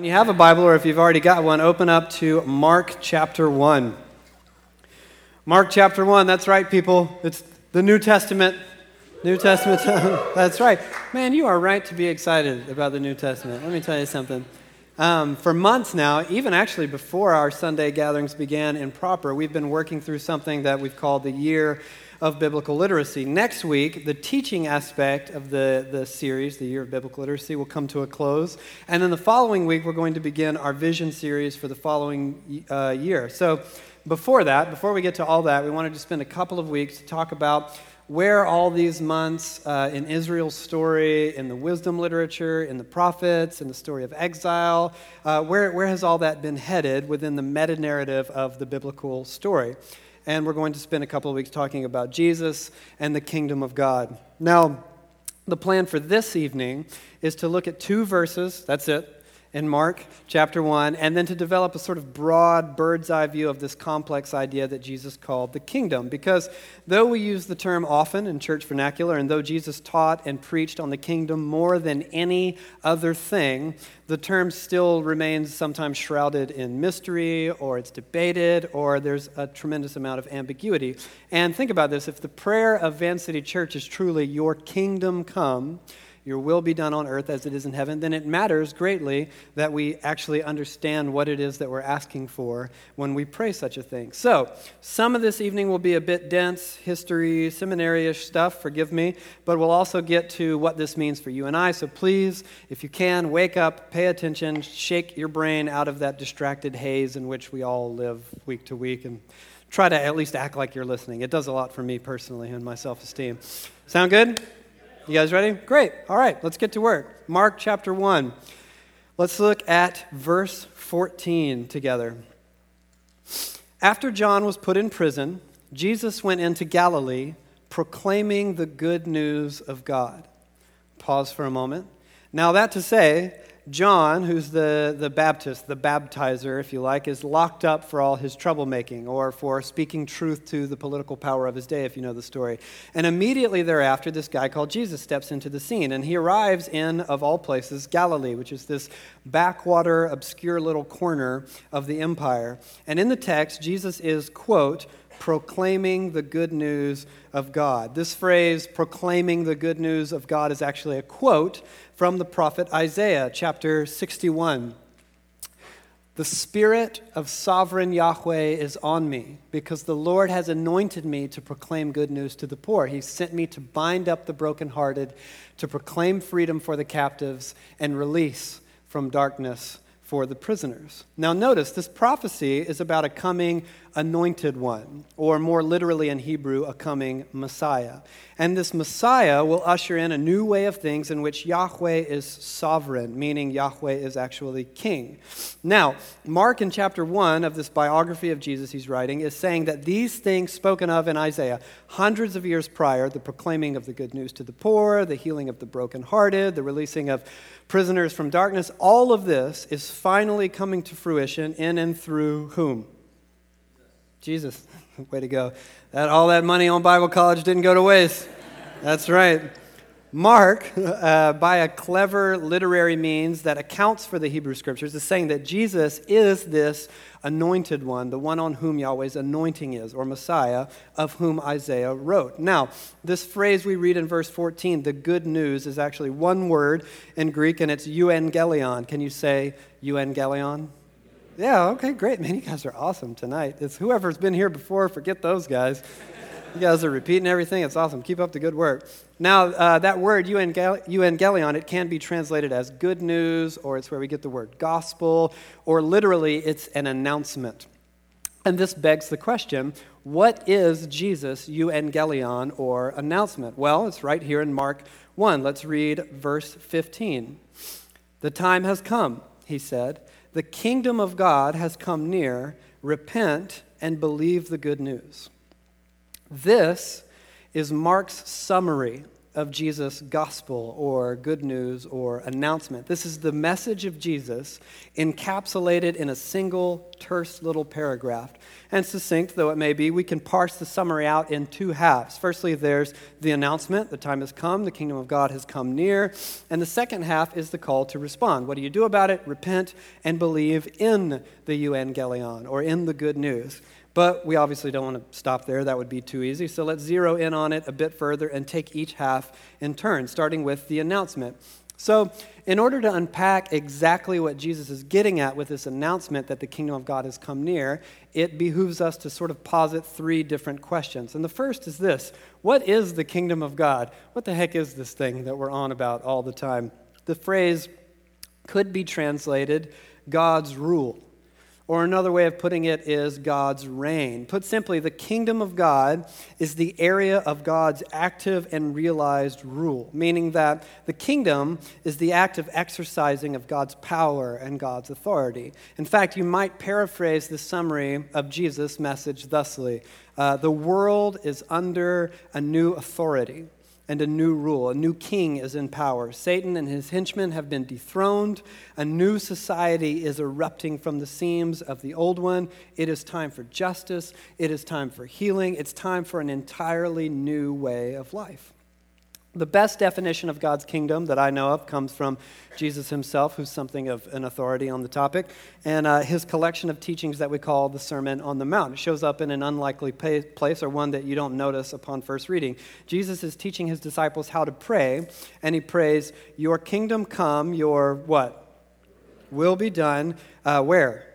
When you have a Bible, or if you've already got one, open up to Mark chapter 1. Mark chapter 1, that's right, people. It's the New Testament. New Testament. that's right. Man, you are right to be excited about the New Testament. Let me tell you something. Um, for months now, even actually before our Sunday gatherings began in proper, we've been working through something that we've called the Year of Biblical Literacy. Next week, the teaching aspect of the, the series, the Year of Biblical Literacy, will come to a close. And then the following week, we're going to begin our vision series for the following uh, year. So, before that, before we get to all that, we wanted to spend a couple of weeks to talk about where all these months uh, in Israel's story, in the wisdom literature, in the prophets, in the story of exile, uh, where, where has all that been headed within the meta narrative of the biblical story? And we're going to spend a couple of weeks talking about Jesus and the kingdom of God. Now, the plan for this evening is to look at two verses, that's it, in Mark chapter 1, and then to develop a sort of broad bird's eye view of this complex idea that Jesus called the kingdom. Because though we use the term often in church vernacular, and though Jesus taught and preached on the kingdom more than any other thing, the term still remains sometimes shrouded in mystery, or it's debated, or there's a tremendous amount of ambiguity. And think about this if the prayer of Van City Church is truly, Your kingdom come, your will be done on earth as it is in heaven, then it matters greatly that we actually understand what it is that we're asking for when we pray such a thing. So, some of this evening will be a bit dense, history, seminary ish stuff, forgive me, but we'll also get to what this means for you and I. So, please, if you can, wake up, pay attention, shake your brain out of that distracted haze in which we all live week to week, and try to at least act like you're listening. It does a lot for me personally and my self esteem. Sound good? You guys ready? Great. All right, let's get to work. Mark chapter 1. Let's look at verse 14 together. After John was put in prison, Jesus went into Galilee proclaiming the good news of God. Pause for a moment. Now, that to say, John, who's the, the Baptist, the baptizer, if you like, is locked up for all his troublemaking or for speaking truth to the political power of his day, if you know the story. And immediately thereafter, this guy called Jesus steps into the scene. And he arrives in, of all places, Galilee, which is this backwater, obscure little corner of the empire. And in the text, Jesus is, quote, proclaiming the good news of God. This phrase, proclaiming the good news of God, is actually a quote from the prophet Isaiah, chapter 61. The Spirit of sovereign Yahweh is on me because the Lord has anointed me to proclaim good news to the poor. He sent me to bind up the brokenhearted, to proclaim freedom for the captives, and release from darkness for the prisoners. Now, notice this prophecy is about a coming anointed one, or more literally in Hebrew, a coming Messiah. And this Messiah will usher in a new way of things in which Yahweh is sovereign, meaning Yahweh is actually king. Now, Mark in chapter 1 of this biography of Jesus he's writing is saying that these things spoken of in Isaiah hundreds of years prior, the proclaiming of the good news to the poor, the healing of the brokenhearted, the releasing of prisoners from darkness, all of this is finally coming to fruition in and through whom? Jesus. Way to go. That, all that money on Bible college didn't go to waste. That's right. Mark, uh, by a clever literary means that accounts for the Hebrew scriptures, is saying that Jesus is this anointed one, the one on whom Yahweh's anointing is, or Messiah, of whom Isaiah wrote. Now, this phrase we read in verse 14, the good news, is actually one word in Greek, and it's euangelion. Can you say euangelion? Yeah, okay, great, man. You guys are awesome tonight. It's whoever's been here before, forget those guys. You guys are repeating everything. It's awesome. Keep up the good work. Now, uh, that word, euangelion, it can be translated as good news, or it's where we get the word gospel, or literally, it's an announcement. And this begs the question what is Jesus' euangelion or announcement? Well, it's right here in Mark 1. Let's read verse 15. The time has come, he said. The kingdom of God has come near. Repent and believe the good news. This is Mark's summary of Jesus' gospel or good news or announcement. This is the message of Jesus encapsulated in a single terse little paragraph. And succinct though it may be, we can parse the summary out in two halves. Firstly, there's the announcement, the time has come, the kingdom of God has come near. And the second half is the call to respond. What do you do about it? Repent and believe in the euangelion or in the good news. But we obviously don't want to stop there. That would be too easy. So let's zero in on it a bit further and take each half in turn, starting with the announcement. So, in order to unpack exactly what Jesus is getting at with this announcement that the kingdom of God has come near, it behooves us to sort of posit three different questions. And the first is this What is the kingdom of God? What the heck is this thing that we're on about all the time? The phrase could be translated God's rule. Or another way of putting it is God's reign. Put simply, the kingdom of God is the area of God's active and realized rule, meaning that the kingdom is the active exercising of God's power and God's authority. In fact, you might paraphrase the summary of Jesus' message thusly uh, The world is under a new authority and a new rule. A new king is in power. Satan and his henchmen have been dethroned. A new society is erupting from the seams of the old one. It is time for justice. It is time for healing. It's time for an entirely new way of life. The best definition of God's kingdom that I know of comes from Jesus himself, who's something of an authority on the topic, and uh, his collection of teachings that we call the Sermon on the Mount. It shows up in an unlikely place or one that you don't notice upon first reading. Jesus is teaching his disciples how to pray, and he prays, Your kingdom come, your what? Will be done. Uh, where?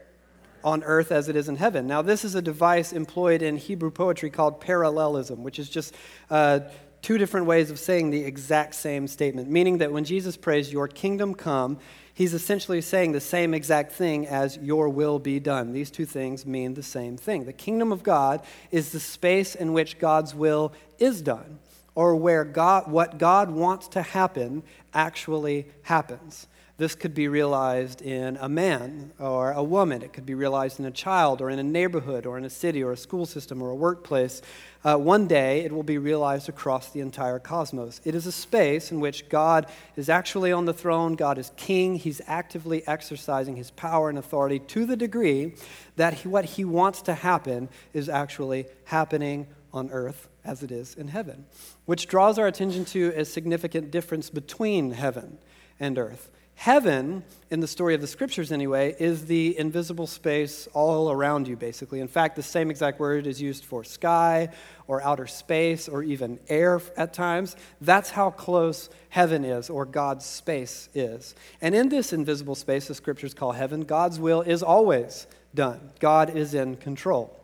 on earth as it is in heaven. Now, this is a device employed in Hebrew poetry called parallelism, which is just uh, two different ways of saying the exact same statement, meaning that when Jesus prays, Your kingdom come, he's essentially saying the same exact thing as Your will be done. These two things mean the same thing. The kingdom of God is the space in which God's will is done, or where God, what God wants to happen actually happens. This could be realized in a man or a woman. It could be realized in a child or in a neighborhood or in a city or a school system or a workplace. Uh, one day it will be realized across the entire cosmos. It is a space in which God is actually on the throne, God is king, He's actively exercising His power and authority to the degree that he, what He wants to happen is actually happening on earth as it is in heaven, which draws our attention to a significant difference between heaven and earth. Heaven, in the story of the scriptures anyway, is the invisible space all around you, basically. In fact, the same exact word is used for sky or outer space or even air at times. That's how close heaven is or God's space is. And in this invisible space, the scriptures call heaven, God's will is always done. God is in control.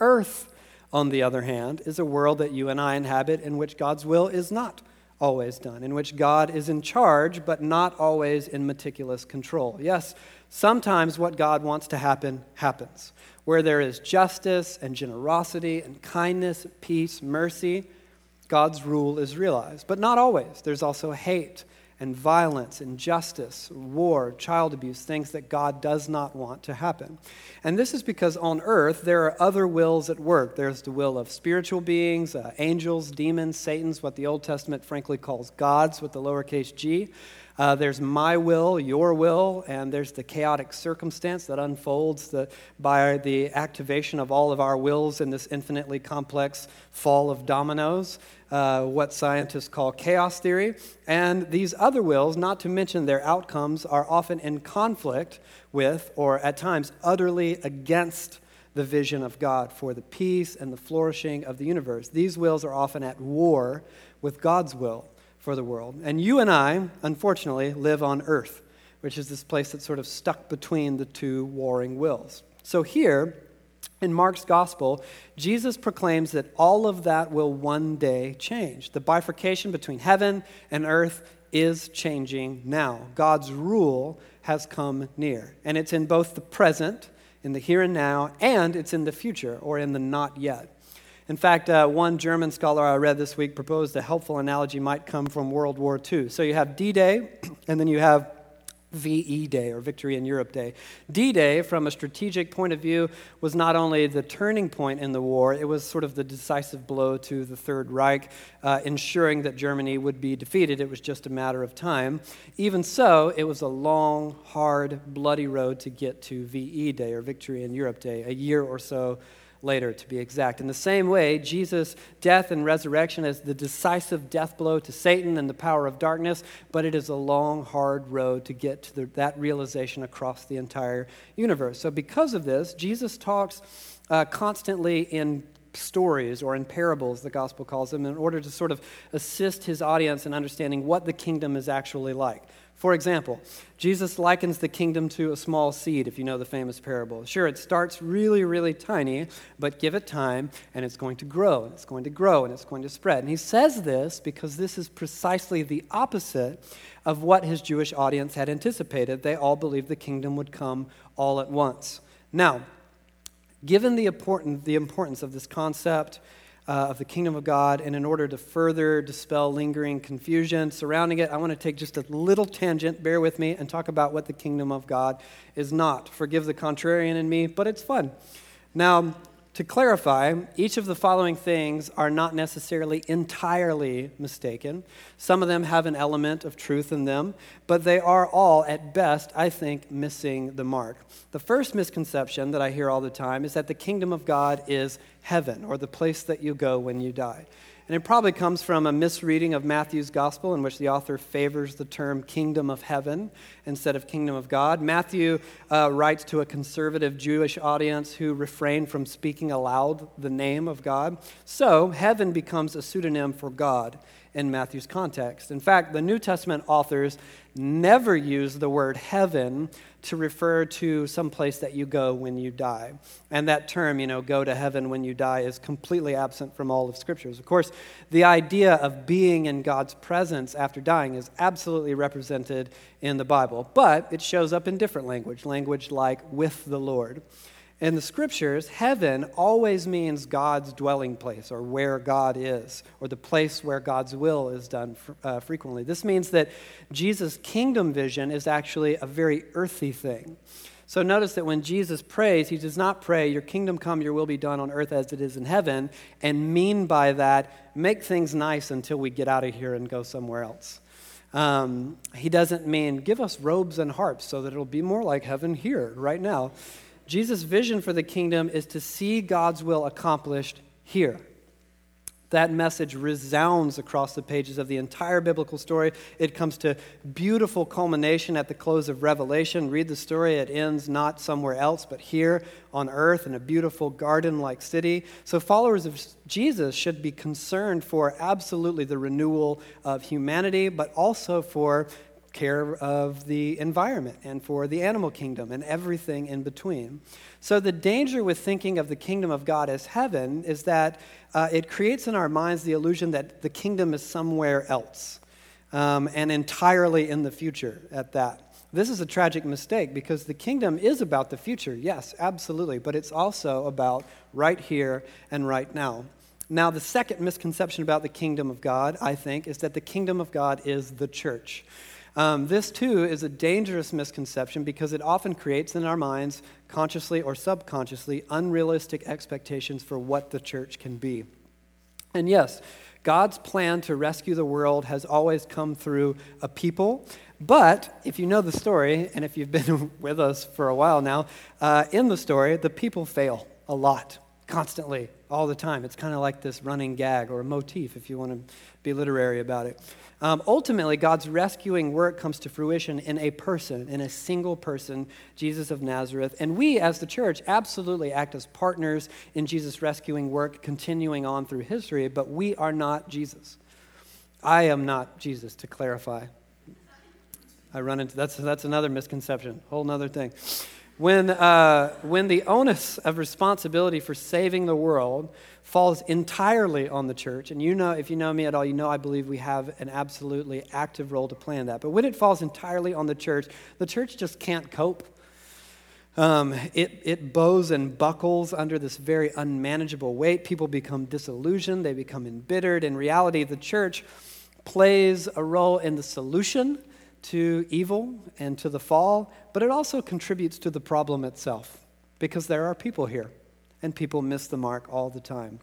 Earth, on the other hand, is a world that you and I inhabit in which God's will is not always done, in which God is in charge, but not always in meticulous control. Yes, sometimes what God wants to happen happens. Where there is justice and generosity and kindness, peace, mercy, God's rule is realized. But not always. There's also hate and violence, injustice, war, child abuse, things that God does not want to happen. And this is because on earth there are other wills at work. There's the will of spiritual beings, uh, angels, demons, Satan's, what the Old Testament frankly calls gods with the lowercase g. Uh, there's my will, your will, and there's the chaotic circumstance that unfolds the, by the activation of all of our wills in this infinitely complex fall of dominoes, uh, what scientists call chaos theory. And these other wills, not to mention their outcomes, are often in conflict with, or at times utterly against, the vision of God for the peace and the flourishing of the universe. These wills are often at war with God's will for the world. And you and I, unfortunately, live on earth, which is this place that's sort of stuck between the two warring wills. So here, in Mark's gospel, Jesus proclaims that all of that will one day change. The bifurcation between heaven and earth is changing now. God's rule has come near. And it's in both the present, in the here and now, and it's in the future, or in the not yet. In fact, uh, one German scholar I read this week proposed a helpful analogy might come from World War II. So you have D Day, and then you have VE Day or Victory in Europe Day. D Day, from a strategic point of view, was not only the turning point in the war, it was sort of the decisive blow to the Third Reich, uh, ensuring that Germany would be defeated. It was just a matter of time. Even so, it was a long, hard, bloody road to get to VE Day or Victory in Europe Day, a year or so later, to be exact. In the same way, Jesus' death and resurrection is the decisive death blow to Satan and the power of darkness, but it is a long, hard road to get to the, that realization across the entire universe. So, because of this, Jesus talks uh, constantly in stories or in parables, the gospel calls them, in order to sort of assist his audience in understanding what the kingdom is actually like. For example, Jesus likens the kingdom to a small seed, if you know the famous parable. Sure, it starts really, really tiny, but give it time, and it's going to grow, and it's going to grow, and it's going to spread. And he says this because this is precisely the opposite of what his Jewish audience had anticipated. They all believed the kingdom would come all at once. Now, given the, important, the importance of this concept, uh, of the kingdom of God. And in order to further dispel lingering confusion surrounding it, I want to take just a little tangent, bear with me, and talk about what the kingdom of God is not. Forgive the contrarian in me, but it's fun. Now, to clarify, each of the following things are not necessarily entirely mistaken. Some of them have an element of truth in them, but they are all, at best, I think, missing the mark. The first misconception that I hear all the time is that the kingdom of God is heaven or the place that you go when you die. And it probably comes from a misreading of Matthew's gospel in which the author favors the term kingdom of heaven instead of kingdom of God. Matthew uh, writes to a conservative Jewish audience who refrain from speaking aloud the name of God. So heaven becomes a pseudonym for God in Matthew's context. In fact, the New Testament authors never use the word heaven to refer to some place that you go when you die. And that term, you know, go to heaven when you die, is completely absent from all of Scriptures. Of course, the idea of being in God's presence after dying is absolutely represented in the Bible, but it shows up in different language, language like with the Lord. In the scriptures, heaven always means God's dwelling place or where God is, or the place where God's will is done uh, frequently. This means that Jesus' kingdom vision is actually a very earthy thing. So notice that when Jesus prays, he does not pray, Your kingdom come, your will be done on earth as it is in heaven, and mean by that, make things nice until we get out of here and go somewhere else. Um, he doesn't mean, Give us robes and harps so that it'll be more like heaven here, right now. Jesus' vision for the kingdom is to see God's will accomplished here. That message resounds across the pages of the entire biblical story. It comes to beautiful culmination at the close of Revelation. Read the story, it ends not somewhere else, but here on earth in a beautiful garden like city. So, followers of Jesus should be concerned for absolutely the renewal of humanity, but also for care of the environment and for the animal kingdom and everything in between. So, the danger with thinking of the kingdom of God as heaven is that uh, it creates in our minds the illusion that the kingdom is somewhere else um, and entirely in the future at that. This is a tragic mistake because the kingdom is about the future, yes, absolutely, but it's also about right here and right now. Now, the second misconception about the kingdom of God, I think, is that the kingdom of God is the church. Um, this, too, is a dangerous misconception because it often creates in our minds, consciously or subconsciously, unrealistic expectations for what the church can be. And yes, God's plan to rescue the world has always come through a people. But if you know the story, and if you've been with us for a while now, uh, in the story, the people fail a lot, constantly, all the time. It's kind of like this running gag or a motif, if you want to be literary about it. Um, ultimately, God's rescuing work comes to fruition in a person, in a single person, Jesus of Nazareth. And we, as the church, absolutely act as partners in Jesus' rescuing work, continuing on through history, but we are not Jesus. I am not Jesus, to clarify. I run into that's, that's another misconception, whole other thing. When, uh, when the onus of responsibility for saving the world falls entirely on the church. And you know, if you know me at all, you know I believe we have an absolutely active role to play in that. But when it falls entirely on the church, the church just can't cope. Um, it, it bows and buckles under this very unmanageable weight. People become disillusioned, they become embittered. In reality, the church plays a role in the solution to evil and to the fall, but it also contributes to the problem itself because there are people here and people miss the mark all the time.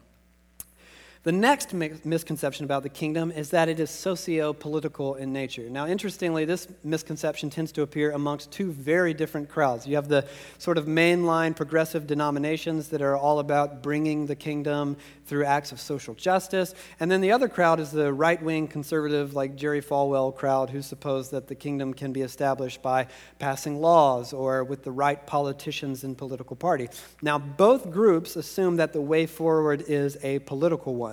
The next misconception about the kingdom is that it is socio political in nature. Now, interestingly, this misconception tends to appear amongst two very different crowds. You have the sort of mainline progressive denominations that are all about bringing the kingdom through acts of social justice. And then the other crowd is the right wing conservative, like Jerry Falwell crowd, who suppose that the kingdom can be established by passing laws or with the right politicians and political party. Now, both groups assume that the way forward is a political one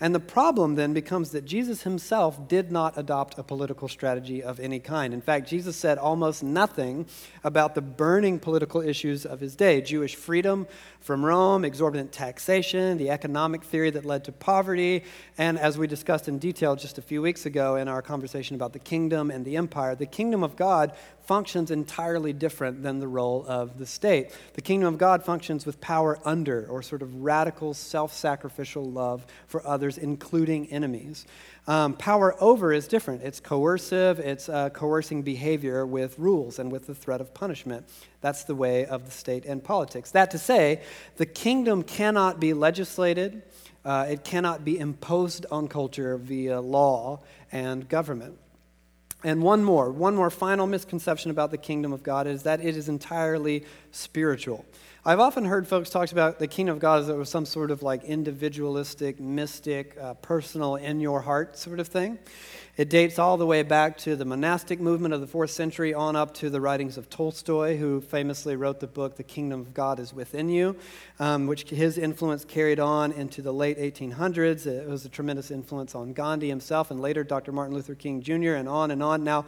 And the problem then becomes that Jesus himself did not adopt a political strategy of any kind. In fact, Jesus said almost nothing about the burning political issues of his day Jewish freedom from Rome, exorbitant taxation, the economic theory that led to poverty, and as we discussed in detail just a few weeks ago in our conversation about the kingdom and the empire, the kingdom of God functions entirely different than the role of the state. The kingdom of God functions with power under, or sort of radical self sacrificial love for others, including enemies. Um, power over is different. It's coercive, it's uh, coercing behavior with rules and with the threat of punishment. That's the way of the state and politics. That to say, the kingdom cannot be legislated, uh, it cannot be imposed on culture via law and government. And one more, one more final misconception about the kingdom of God is that it is entirely spiritual. I've often heard folks talk about the kingdom of God as it was some sort of like individualistic, mystic, uh, personal, in your heart sort of thing. It dates all the way back to the monastic movement of the fourth century on up to the writings of Tolstoy, who famously wrote the book The Kingdom of God is Within You, um, which his influence carried on into the late 1800s. It was a tremendous influence on Gandhi himself and later Dr. Martin Luther King Jr., and on and on. Now,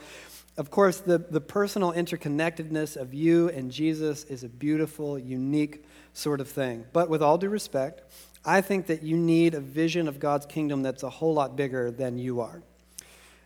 of course, the, the personal interconnectedness of you and Jesus is a beautiful, unique sort of thing. But with all due respect, I think that you need a vision of God's kingdom that's a whole lot bigger than you are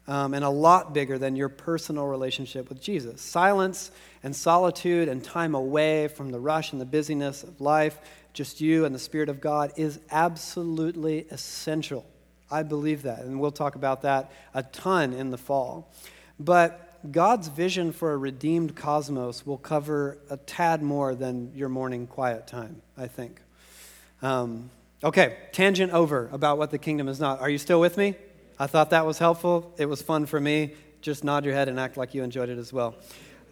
um, and a lot bigger than your personal relationship with Jesus. Silence and solitude and time away from the rush and the busyness of life, just you and the Spirit of God, is absolutely essential. I believe that, and we'll talk about that a ton in the fall. But God's vision for a redeemed cosmos will cover a tad more than your morning quiet time, I think. Um, okay, tangent over about what the kingdom is not. Are you still with me? I thought that was helpful. It was fun for me. Just nod your head and act like you enjoyed it as well.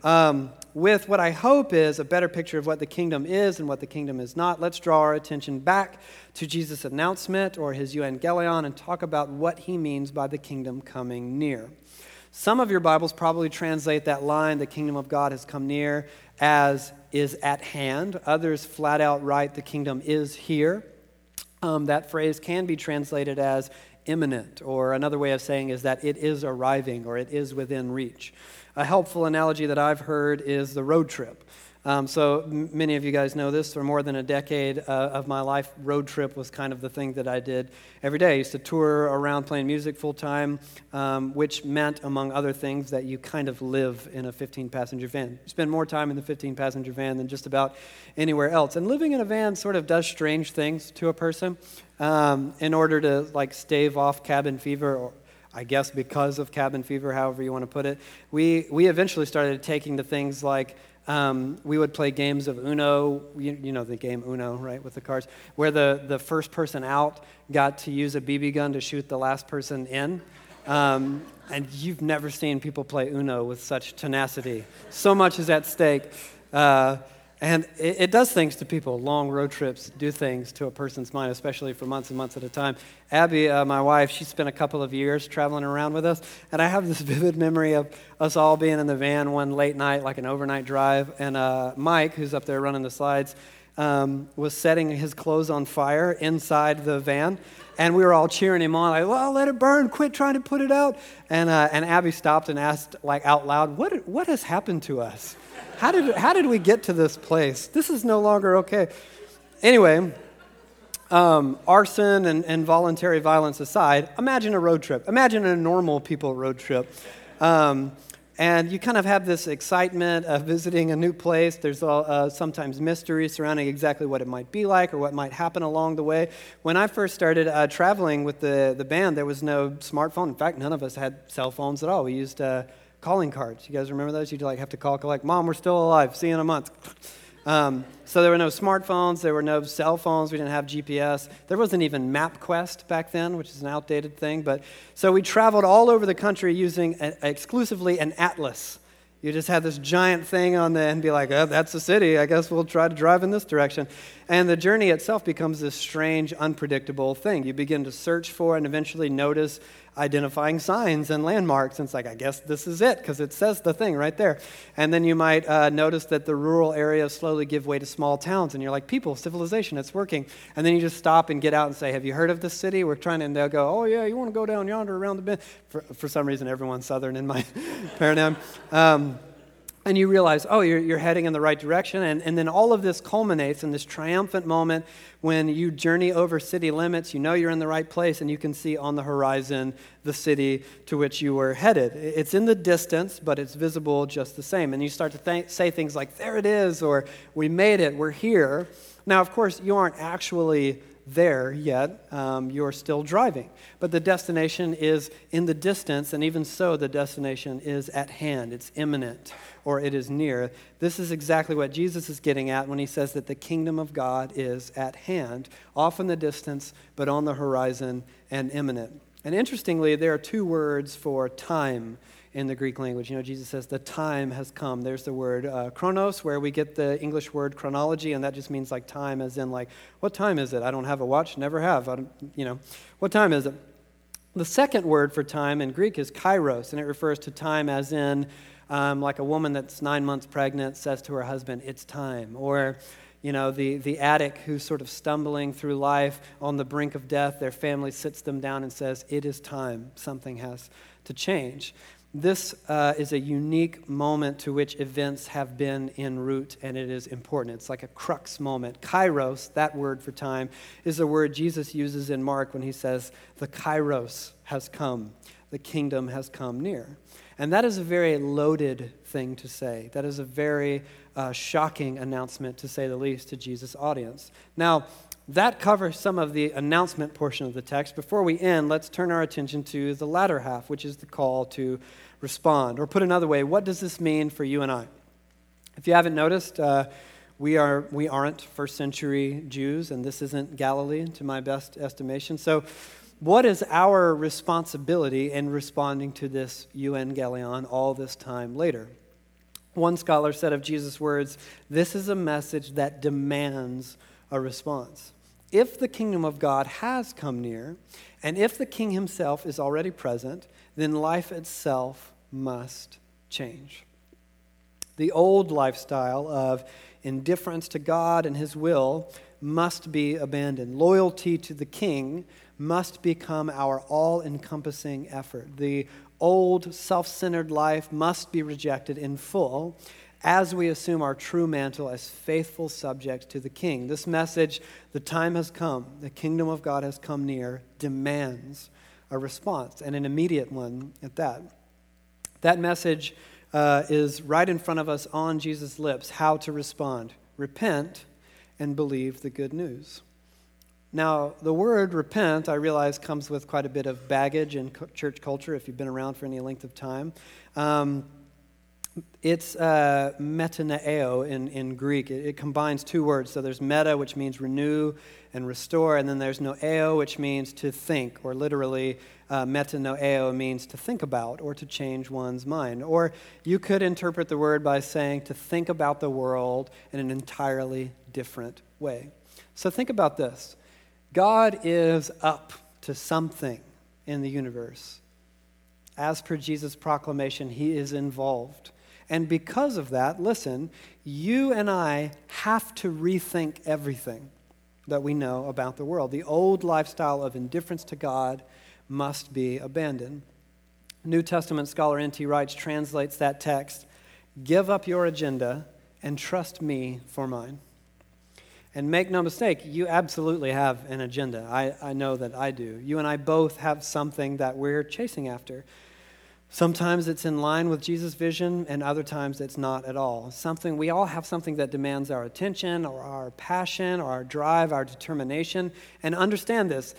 Um, with what I hope is a better picture of what the kingdom is and what the kingdom is not, let's draw our attention back to Jesus' announcement or his euangelion and talk about what he means by the kingdom coming near. Some of your Bibles probably translate that line, the kingdom of God has come near, as is at hand. Others flat out write, the kingdom is here. Um, that phrase can be translated as imminent, or another way of saying is that it is arriving or it is within reach. A helpful analogy that I've heard is the road trip. Um, so, m- many of you guys know this. For more than a decade uh, of my life, road trip was kind of the thing that I did every day. I used to tour around playing music full time, um, which meant, among other things, that you kind of live in a 15 passenger van. You spend more time in the 15 passenger van than just about anywhere else. And living in a van sort of does strange things to a person um, in order to like stave off cabin fever or I guess because of cabin fever, however you want to put it, we, we eventually started taking to things like um, we would play games of Uno, you, you, know the game Uno, right, with the cards, where the, the first person out got to use a BB gun to shoot the last person in. Um, and you've never seen people play Uno with such tenacity. So much is at stake. Uh, and it, it, does things to people. Long road trips do things to a person's mind, especially for months and months at a time. Abby, uh, my wife, she spent a couple of years traveling around with us, and I have this vivid memory of us all being in the van one late night, like an overnight drive, and uh, Mike, who's up there running the slides, um, was setting his clothes on fire inside the van, and we were all cheering him on, like, "Well, let it burn! Quit trying to put it out!" And uh, and Abby stopped and asked, like out loud, "What what has happened to us?" How did, how did we get to this place? This is no longer okay. Anyway, um, arson and, and voluntary violence aside, imagine a road trip. Imagine a normal people road trip. Um, and you kind of have this excitement of visiting a new place. There's uh, sometimes mystery surrounding exactly what it might be like or what might happen along the way. When I first started uh, traveling with the, the band, there was no smartphone. In fact, none of us had cell phones at all. We used uh, calling cards. You guys remember those? You'd like have to call, like, Mom, we're still alive. See you in a month. Um, so there were no smartphones, there were no cell phones, we didn't have GPS. There wasn't even MapQuest back then, which is an outdated thing. But so we traveled all over the country using a, exclusively an atlas. You just had this giant thing on there and be like, oh, that's the city. I guess we'll try to drive in this direction. And the journey itself becomes this strange, unpredictable thing. You begin to search for and eventually notice identifying signs and landmarks. And it's like, I guess this is it because it says the thing right there. And then you might uh, notice that the rural areas slowly give way to small towns. And you're like, people, civilization, it's working. And then you just stop and get out and say, Have you heard of this city? We're trying to, and they'll go, Oh, yeah, you want to go down yonder around the bend. For, for some reason, everyone's southern in my paradigm. Um, and you realize, oh, you're, you're heading in the right direction. And, and then all of this culminates in this triumphant moment when you journey over city limits. You know you're in the right place, and you can see on the horizon the city to which you were headed. It's in the distance, but it's visible just the same. And you start to th- say things like, there it is, or we made it, we're here. Now, of course, you aren't actually there yet. Um, you're still driving. But the destination is in the distance, and even so, the destination is at hand. It's imminent or it is near. This is exactly what Jesus is getting at when he says that the kingdom of God is at hand, off in the distance, but on the horizon and imminent. And interestingly, there are two words for time in the Greek language. You know, Jesus says, the time has come. There's the word uh, chronos, where we get the English word chronology, and that just means like time, as in, like, what time is it? I don't have a watch, never have. I you know, what time is it? The second word for time in Greek is kairos, and it refers to time as in, um, like a woman that's nine months pregnant says to her husband, It's time. Or, you know, the, the addict who's sort of stumbling through life on the brink of death, their family sits them down and says, It is time. Something has to change. This uh, is a unique moment to which events have been en route, and it is important. It's like a crux moment. Kairos, that word for time, is a word Jesus uses in Mark when he says, The Kairos has come, the kingdom has come near. And that is a very loaded thing to say. That is a very uh, shocking announcement, to say the least, to Jesus' audience. Now, that covers some of the announcement portion of the text. Before we end, let's turn our attention to the latter half, which is the call to respond. Or put another way, what does this mean for you and I? If you haven't noticed, uh, we, are, we aren't first century Jews, and this isn't Galilee to my best estimation. So, what is our responsibility in responding to this euangelion all this time later? One scholar said of Jesus' words, This is a message that demands a response. If the kingdom of God has come near, and if the king himself is already present, then life itself must change. The old lifestyle of indifference to God and his will must be abandoned. Loyalty to the king must become our all encompassing effort. The old self centered life must be rejected in full as we assume our true mantle as faithful subjects to the king. This message, the time has come, the kingdom of God has come near, demands a response, and an immediate one at that. That message uh, is right in front of us on Jesus' lips how to respond repent and believe the good news. Now, the word repent, I realize, comes with quite a bit of baggage in church culture if you've been around for any length of time. Um, it's uh, metanoeo in, in Greek. It, it, combines two words. So there's meta, which means renew and restore, and then there's noeo, which means to think, or literally uh, metanoeo means to think about or to change one's mind. Or you could interpret the word by saying to think about the world in an entirely different way. So think about this God is up to something in the universe. As per Jesus' proclamation, he is involved. And because of that, listen, you and I have to rethink everything that we know about the world. The old lifestyle of indifference to God must be abandoned. New Testament scholar N.T. Wright translates that text Give up your agenda and trust me for mine. And make no mistake, you absolutely have an agenda. I, I know that I do. You and I both have something that we're chasing after. Sometimes it's in line with Jesus' vision, and other times it's not at all. Something we all have something that demands our attention, or our passion, or our drive, our determination. And understand this: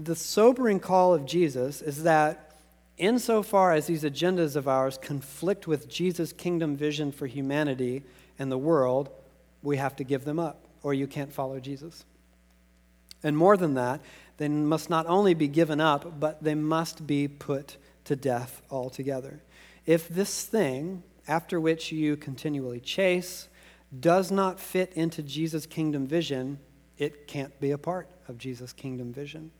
the sobering call of Jesus is that insofar as these agendas of ours conflict with Jesus' kingdom vision for humanity and the world, we have to give them up, or you can't follow Jesus. And more than that, they must not only be given up, but they must be put to death altogether. If this thing, after which you continually chase, does not fit into Jesus' kingdom vision, it can't be a part of Jesus' kingdom vision,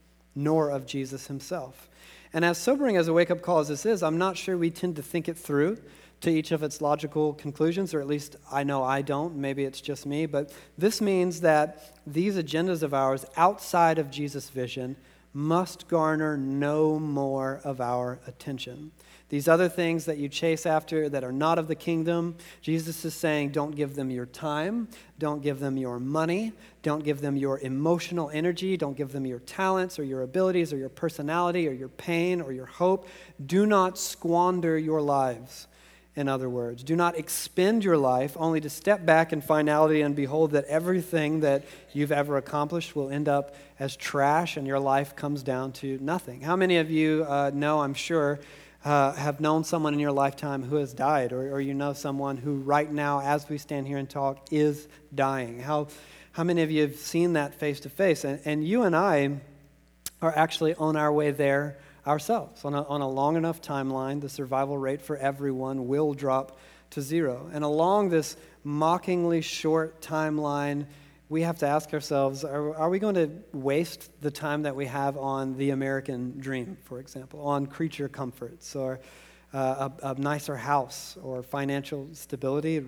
nor of Jesus himself. And as sobering as a wake up call as this is, I'm not sure we tend to think it through to each of its logical conclusions, or at least I know I don't. Maybe it's just me. But this means that these agendas of ours outside of Jesus' vision must garner no more of our attention. These other things that you chase after that are not of the kingdom, Jesus is saying, don't give them your time, don't give them your money, don't give them your emotional energy, don't give them your talents or your abilities or your personality or your pain or your hope. Do not squander your lives. In other words, do not expend your life only to step back in finality and behold that everything that you've ever accomplished will end up as trash and your life comes down to nothing. How many of you uh, know, I'm sure, uh, have known someone in your lifetime who has died, or, or you know someone who right now, as we stand here and talk, is dying. How, how many of you have seen that face to face? And you and I are actually on our way there ourselves. On a, on a long enough timeline, the survival rate for everyone will drop to zero. And along this mockingly short timeline, we have to ask ourselves are, are, we going to waste the time that we have on the American dream, for example, on creature comforts or uh, a, a, nicer house or financial stability?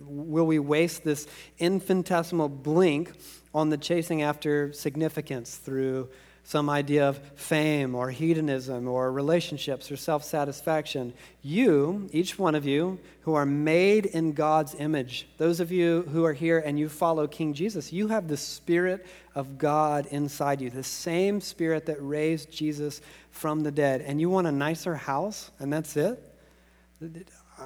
Will we waste this infinitesimal blink on the chasing after significance through some idea of fame or hedonism or relationships or self satisfaction. You, each one of you, who are made in God's image, those of you who are here and you follow King Jesus, you have the Spirit of God inside you, the same Spirit that raised Jesus from the dead. And you want a nicer house, and that's it?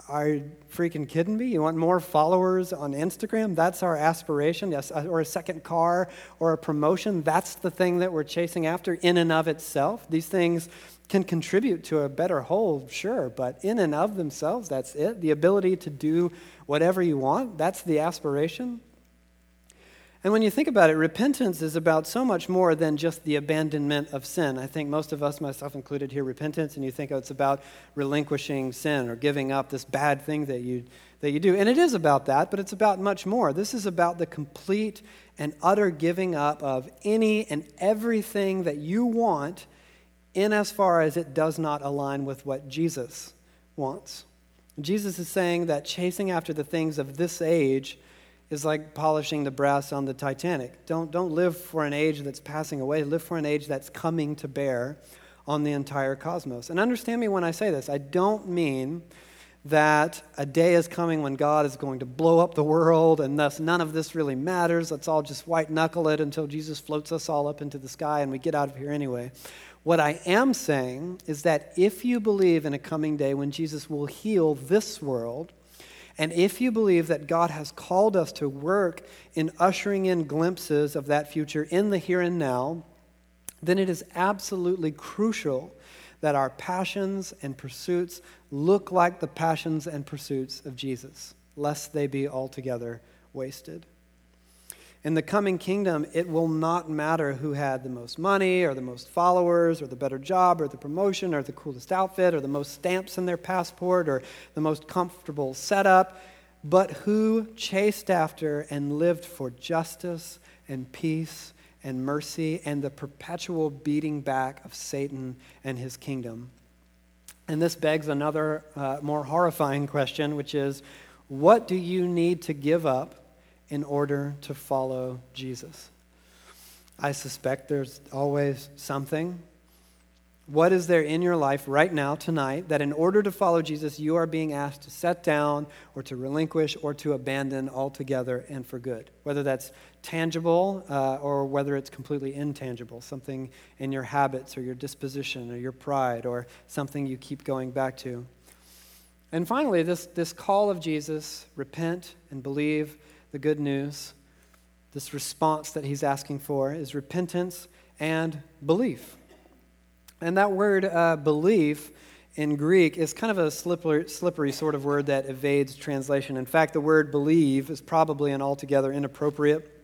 Are you freaking kidding me? You want more followers on Instagram? That's our aspiration. Yes, uh, or a second car or a promotion. That's the thing that we're chasing after in and of itself. These things can contribute to a better whole, sure, but in and of themselves, that's it. The ability to do whatever you want, that's the aspiration. And when you think about it, repentance is about so much more than just the abandonment of sin. I think most of us, myself included here, repentance, and you think oh, it's about relinquishing sin or giving up this bad thing that you, that you do. And it is about that, but it's about much more. This is about the complete and utter giving up of any and everything that you want in as far as it does not align with what Jesus wants. Jesus is saying that chasing after the things of this age is like polishing the brass on the Titanic. Don't, don't live for an age that's passing away, live for an age that's coming to bear on the entire cosmos. And understand me when I say this. I don't mean that a day is coming when God is going to blow up the world and thus none of this really matters. Let's all just white knuckle it until Jesus floats us all up into the sky and we get out of here anyway. What I am saying is that if you believe in a coming day when Jesus will heal this world, and if you believe that God has called us to work in ushering in glimpses of that future in the here and now, then it is absolutely crucial that our passions and pursuits look like the passions and pursuits of Jesus, lest they be altogether wasted. In the coming kingdom, it will not matter who had the most money or the most followers or the better job or the promotion or the coolest outfit or the most stamps in their passport or the most comfortable setup, but who chased after and lived for justice and peace and mercy and the perpetual beating back of Satan and his kingdom. And this begs another uh, more horrifying question, which is what do you need to give up in order to follow Jesus? I suspect there's always something. What is there in your life right now, tonight, that in order to follow Jesus, you are being asked to set down or to relinquish or to abandon altogether and for good? Whether that's tangible uh, or whether it's completely intangible, something in your habits or your disposition or your pride or something you keep going back to. And finally, this, this call of Jesus repent and believe the good news, this response that he's asking for, is repentance and belief. And that word uh, belief in Greek is kind of a slippery, slippery sort of word that evades translation. In fact, the word believe is probably an altogether inappropriate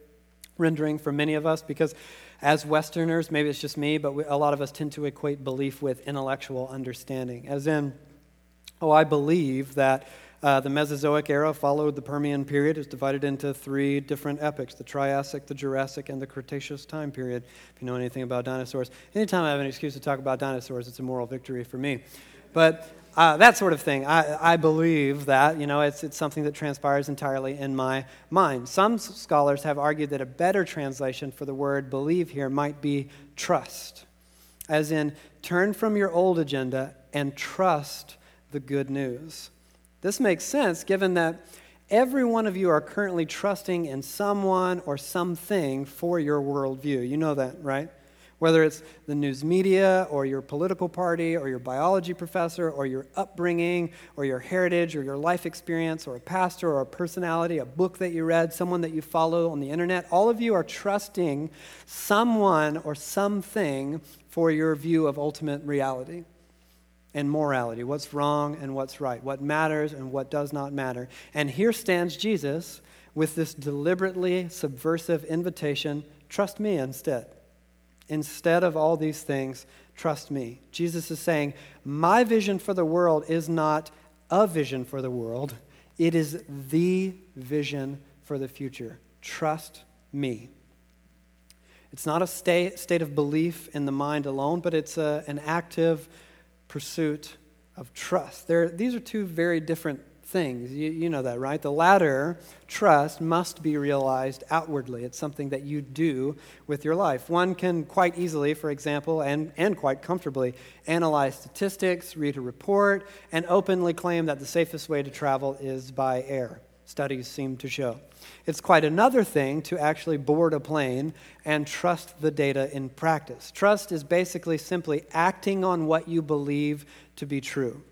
rendering for many of us because as Westerners, maybe it's just me, but we, a lot of us tend to equate belief with intellectual understanding. As in, oh, I believe that uh, the Mesozoic era followed the Permian period. It's divided into three different epochs the Triassic, the Jurassic, and the Cretaceous time period. If you know anything about dinosaurs, anytime I have an excuse to talk about dinosaurs, it's a moral victory for me. But uh, that sort of thing. I, I believe that, you know, it's, it's something that transpires entirely in my mind. Some scholars have argued that a better translation for the word believe here might be trust, as in turn from your old agenda and trust the good news. This makes sense given that every one of you are currently trusting in someone or something for your worldview. You know that, right? Whether it's the news media or your political party or your biology professor or your upbringing or your heritage or your life experience or a pastor or a personality, a book that you read, someone that you follow on the internet, all of you are trusting someone or something for your view of ultimate reality and morality, what's wrong and what's right, what matters and what does not matter. And here stands Jesus with this deliberately subversive invitation trust me instead. Instead of all these things, trust me. Jesus is saying, My vision for the world is not a vision for the world, it is the vision for the future. Trust me. It's not a state, state of belief in the mind alone, but it's a, an active pursuit of trust. There, these are two very different things. You, you know that, right? The latter, trust, must be realized outwardly. It's something that you do with your life. One can quite easily, for example, and, and quite comfortably, analyze statistics, read a report, and openly claim that the safest way to travel is by air. Studies seem to show. It's quite another thing to actually board a plane and trust the data in practice. Trust is basically simply acting on what you believe to be true.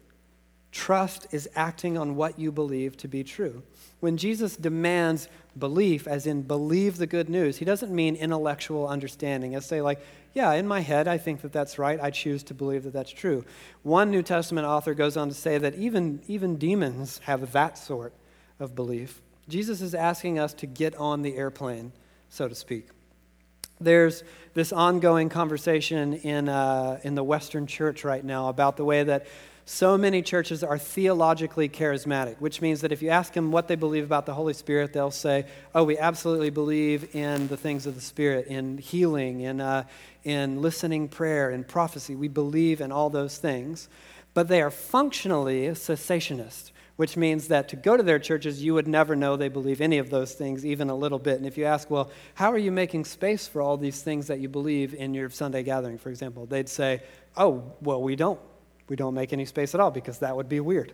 Trust is acting on what you believe to be true. When Jesus demands belief, as in believe the good news, he doesn't mean intellectual understanding. As say, like, yeah, in my head, I think that that's right. I choose to believe that that's true. One New Testament author goes on to say that even, even demons have that sort of belief. Jesus is asking us to get on the airplane, so to speak. There's this ongoing conversation in, uh, in the Western church right now about the way that so many churches are theologically charismatic, which means that if you ask them what they believe about the Holy Spirit, they'll say, Oh, we absolutely believe in the things of the Spirit, in healing, in, uh, in listening prayer, in prophecy. We believe in all those things. But they are functionally cessationist which means that to go to their churches, you would never know they believe any of those things, even a little bit. And if you ask, well, how are you making space for all these things that you believe in your Sunday gathering, for example, they'd say, oh, well, we don't. We don't make any space at all because that would be weird.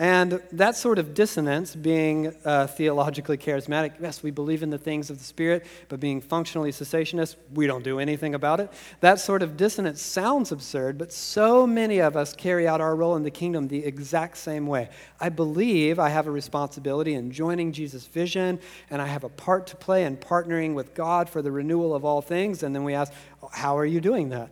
And that sort of dissonance, being uh, theologically charismatic, yes, we believe in the things of the Spirit, but being functionally cessationist, we don't do anything about it. That sort of dissonance sounds absurd, but so many of us carry out our role in the kingdom the exact same way. I believe I have a responsibility in joining Jesus' vision, and I have a part to play in partnering with God for the renewal of all things. And then we ask, how are you doing that?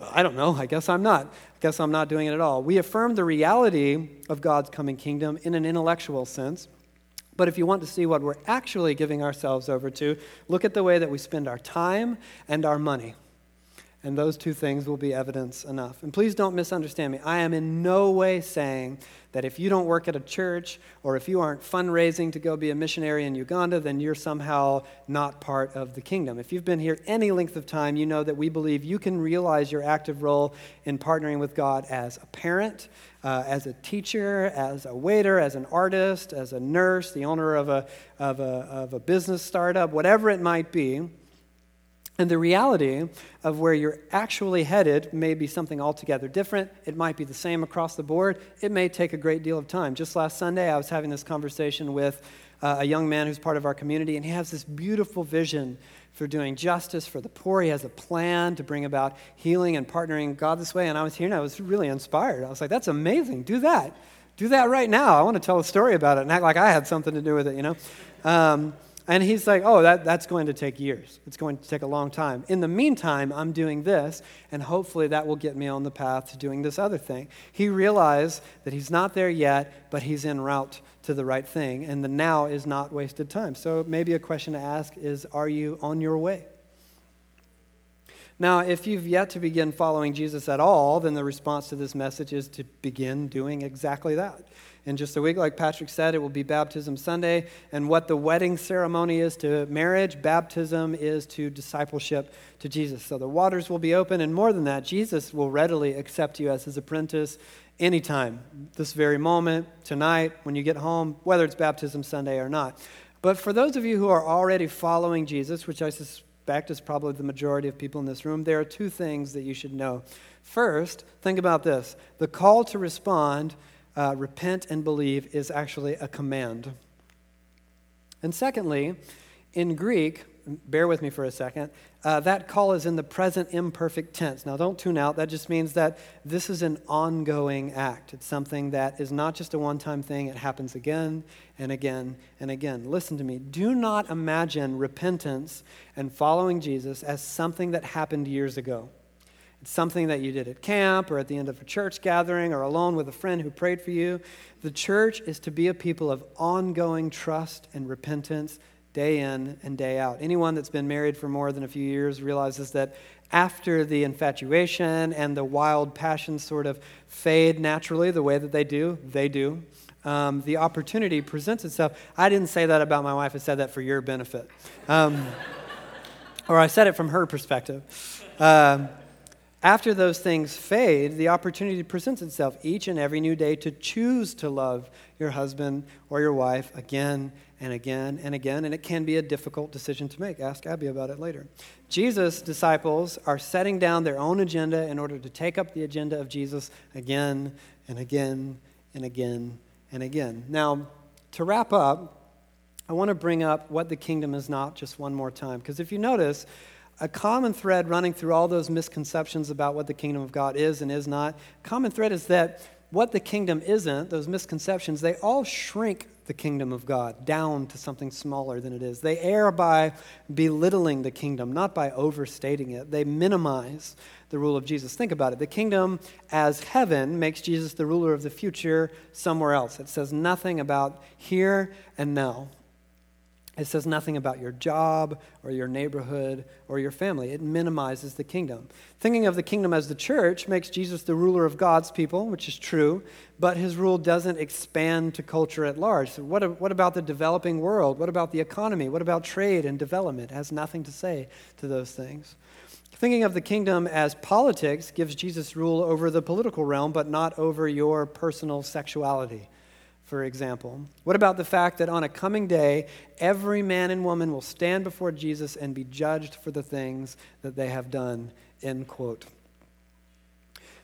I don't know. I guess I'm not. I guess I'm not doing it at all. We affirm the reality of God's coming kingdom in an intellectual sense. But if you want to see what we're actually giving ourselves over to, look at the way that we spend our time and our money. And those two things will be evidence enough. And please don't misunderstand me. I am in no way saying that if you don't work at a church or if you aren't fundraising to go be a missionary in Uganda, then you're somehow not part of the kingdom. If you've been here any length of time, you know that we believe you can realize your active role in partnering with God as a parent, uh, as a teacher, as a waiter, as an artist, as a nurse, the owner of a, of a, of a business startup, whatever it might be and the reality of where you're actually headed may be something altogether different. It might be the same across the board. It may take a great deal of time. Just last Sunday, I was having this conversation with uh, a young man who's part of our community, and he has this beautiful vision for doing justice for the poor. He has a plan to bring about healing and partnering God this way. And I was here and I was really inspired. I was like, that's amazing. Do that. Do that right now. I want to tell a story about it and act like I had something to do with it, you know? Um, And he's like, oh, that, that's going to take years. It's going to take a long time. In the meantime, I'm doing this, and hopefully that will get me on the path to doing this other thing. He realized that he's not there yet, but he's en route to the right thing, and the now is not wasted time. So maybe a question to ask is Are you on your way? Now, if you've yet to begin following Jesus at all, then the response to this message is to begin doing exactly that. In just a week, like Patrick said, it will be Baptism Sunday. And what the wedding ceremony is to marriage, baptism is to discipleship to Jesus. So the waters will be open, and more than that, Jesus will readily accept you as his apprentice anytime, this very moment, tonight, when you get home, whether it's Baptism Sunday or not. But for those of you who are already following Jesus, which I suspect suspect is probably the majority of people in this room, there are two things that you should know. First, think about this the call to respond, uh, repent and believe, is actually a command. And secondly, in Greek, bear with me for a second, uh, that call is in the present imperfect tense. Now, don't tune out. That just means that this is an ongoing act. It's something that is not just a one time thing, it happens again and again and again. Listen to me. Do not imagine repentance and following Jesus as something that happened years ago. It's something that you did at camp or at the end of a church gathering or alone with a friend who prayed for you. The church is to be a people of ongoing trust and repentance day in and day out. Anyone that's been married for more than a few years realizes that after the infatuation and the wild passions sort of fade naturally the way that they do, they do. Um, the opportunity presents itself. I didn't say that about my wife, I said that for your benefit. Um, or I said it from her perspective. Um, after those things fade, the opportunity presents itself each and every new day to choose to love your husband or your wife again and again and again, and it can be a difficult decision to make. Ask Abby about it later. Jesus' disciples are setting down their own agenda in order to take up the agenda of Jesus again and again and again and again. Now, to wrap up, I want to bring up what the kingdom is not just one more time, because if you notice, a common thread running through all those misconceptions about what the kingdom of God is and is not, common thread is that what the kingdom isn't, those misconceptions, they all shrink the kingdom of God down to something smaller than it is. They err by belittling the kingdom, not by overstating it. They minimize the rule of Jesus. Think about it. The kingdom as heaven makes Jesus the ruler of the future somewhere else. It says nothing about here and now. It says nothing about your job or your neighborhood or your family. It minimizes the kingdom. Thinking of the kingdom as the church makes Jesus the ruler of God's people, which is true, but his rule doesn't expand to culture at large. So what, what about the developing world? What about the economy? What about trade and development? It has nothing to say to those things. Thinking of the kingdom as politics gives Jesus rule over the political realm, but not over your personal sexuality for example? What about the fact that on a coming day, every man and woman will stand before Jesus and be judged for the things that they have done? End quote.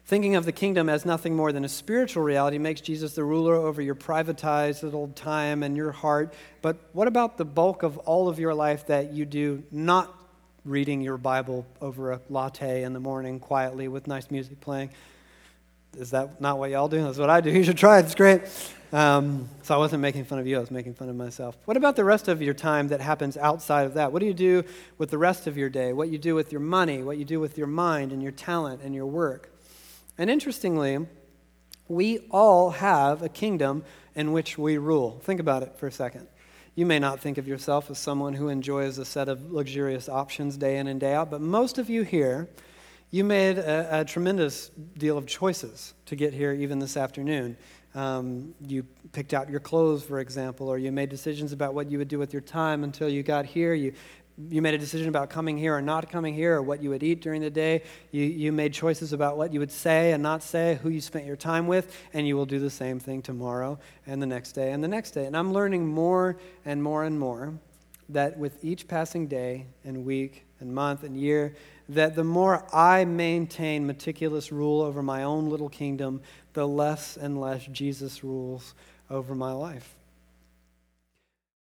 Thinking of the kingdom as nothing more than a spiritual reality makes Jesus the ruler over your privatized little time and your heart. But what about the bulk of all of your life that you do not reading your Bible over a latte in the morning quietly with nice music playing? Is that not what y'all do? That's what I do. You should try it. It's great. Um, so I wasn't making fun of you, I was making fun of myself. What about the rest of your time that happens outside of that? What do you do with the rest of your day? What you do with your money? What you do with your mind and your talent and your work? And interestingly, we all have a kingdom in which we rule. Think about it for a second. You may not think of yourself as someone who enjoys a set of luxurious options day in and day out, but most of you here, you made a, a tremendous deal of choices to get here even this afternoon. Um, you picked out your clothes, for example, or you made decisions about what you would do with your time until you got here. You, you made a decision about coming here or not coming here, or what you would eat during the day. You, you made choices about what you would say and not say, who you spent your time with, and you will do the same thing tomorrow and the next day and the next day. And I'm learning more and more and more that with each passing day and week and month and year, that the more I maintain meticulous rule over my own little kingdom, the less and less Jesus rules over my life.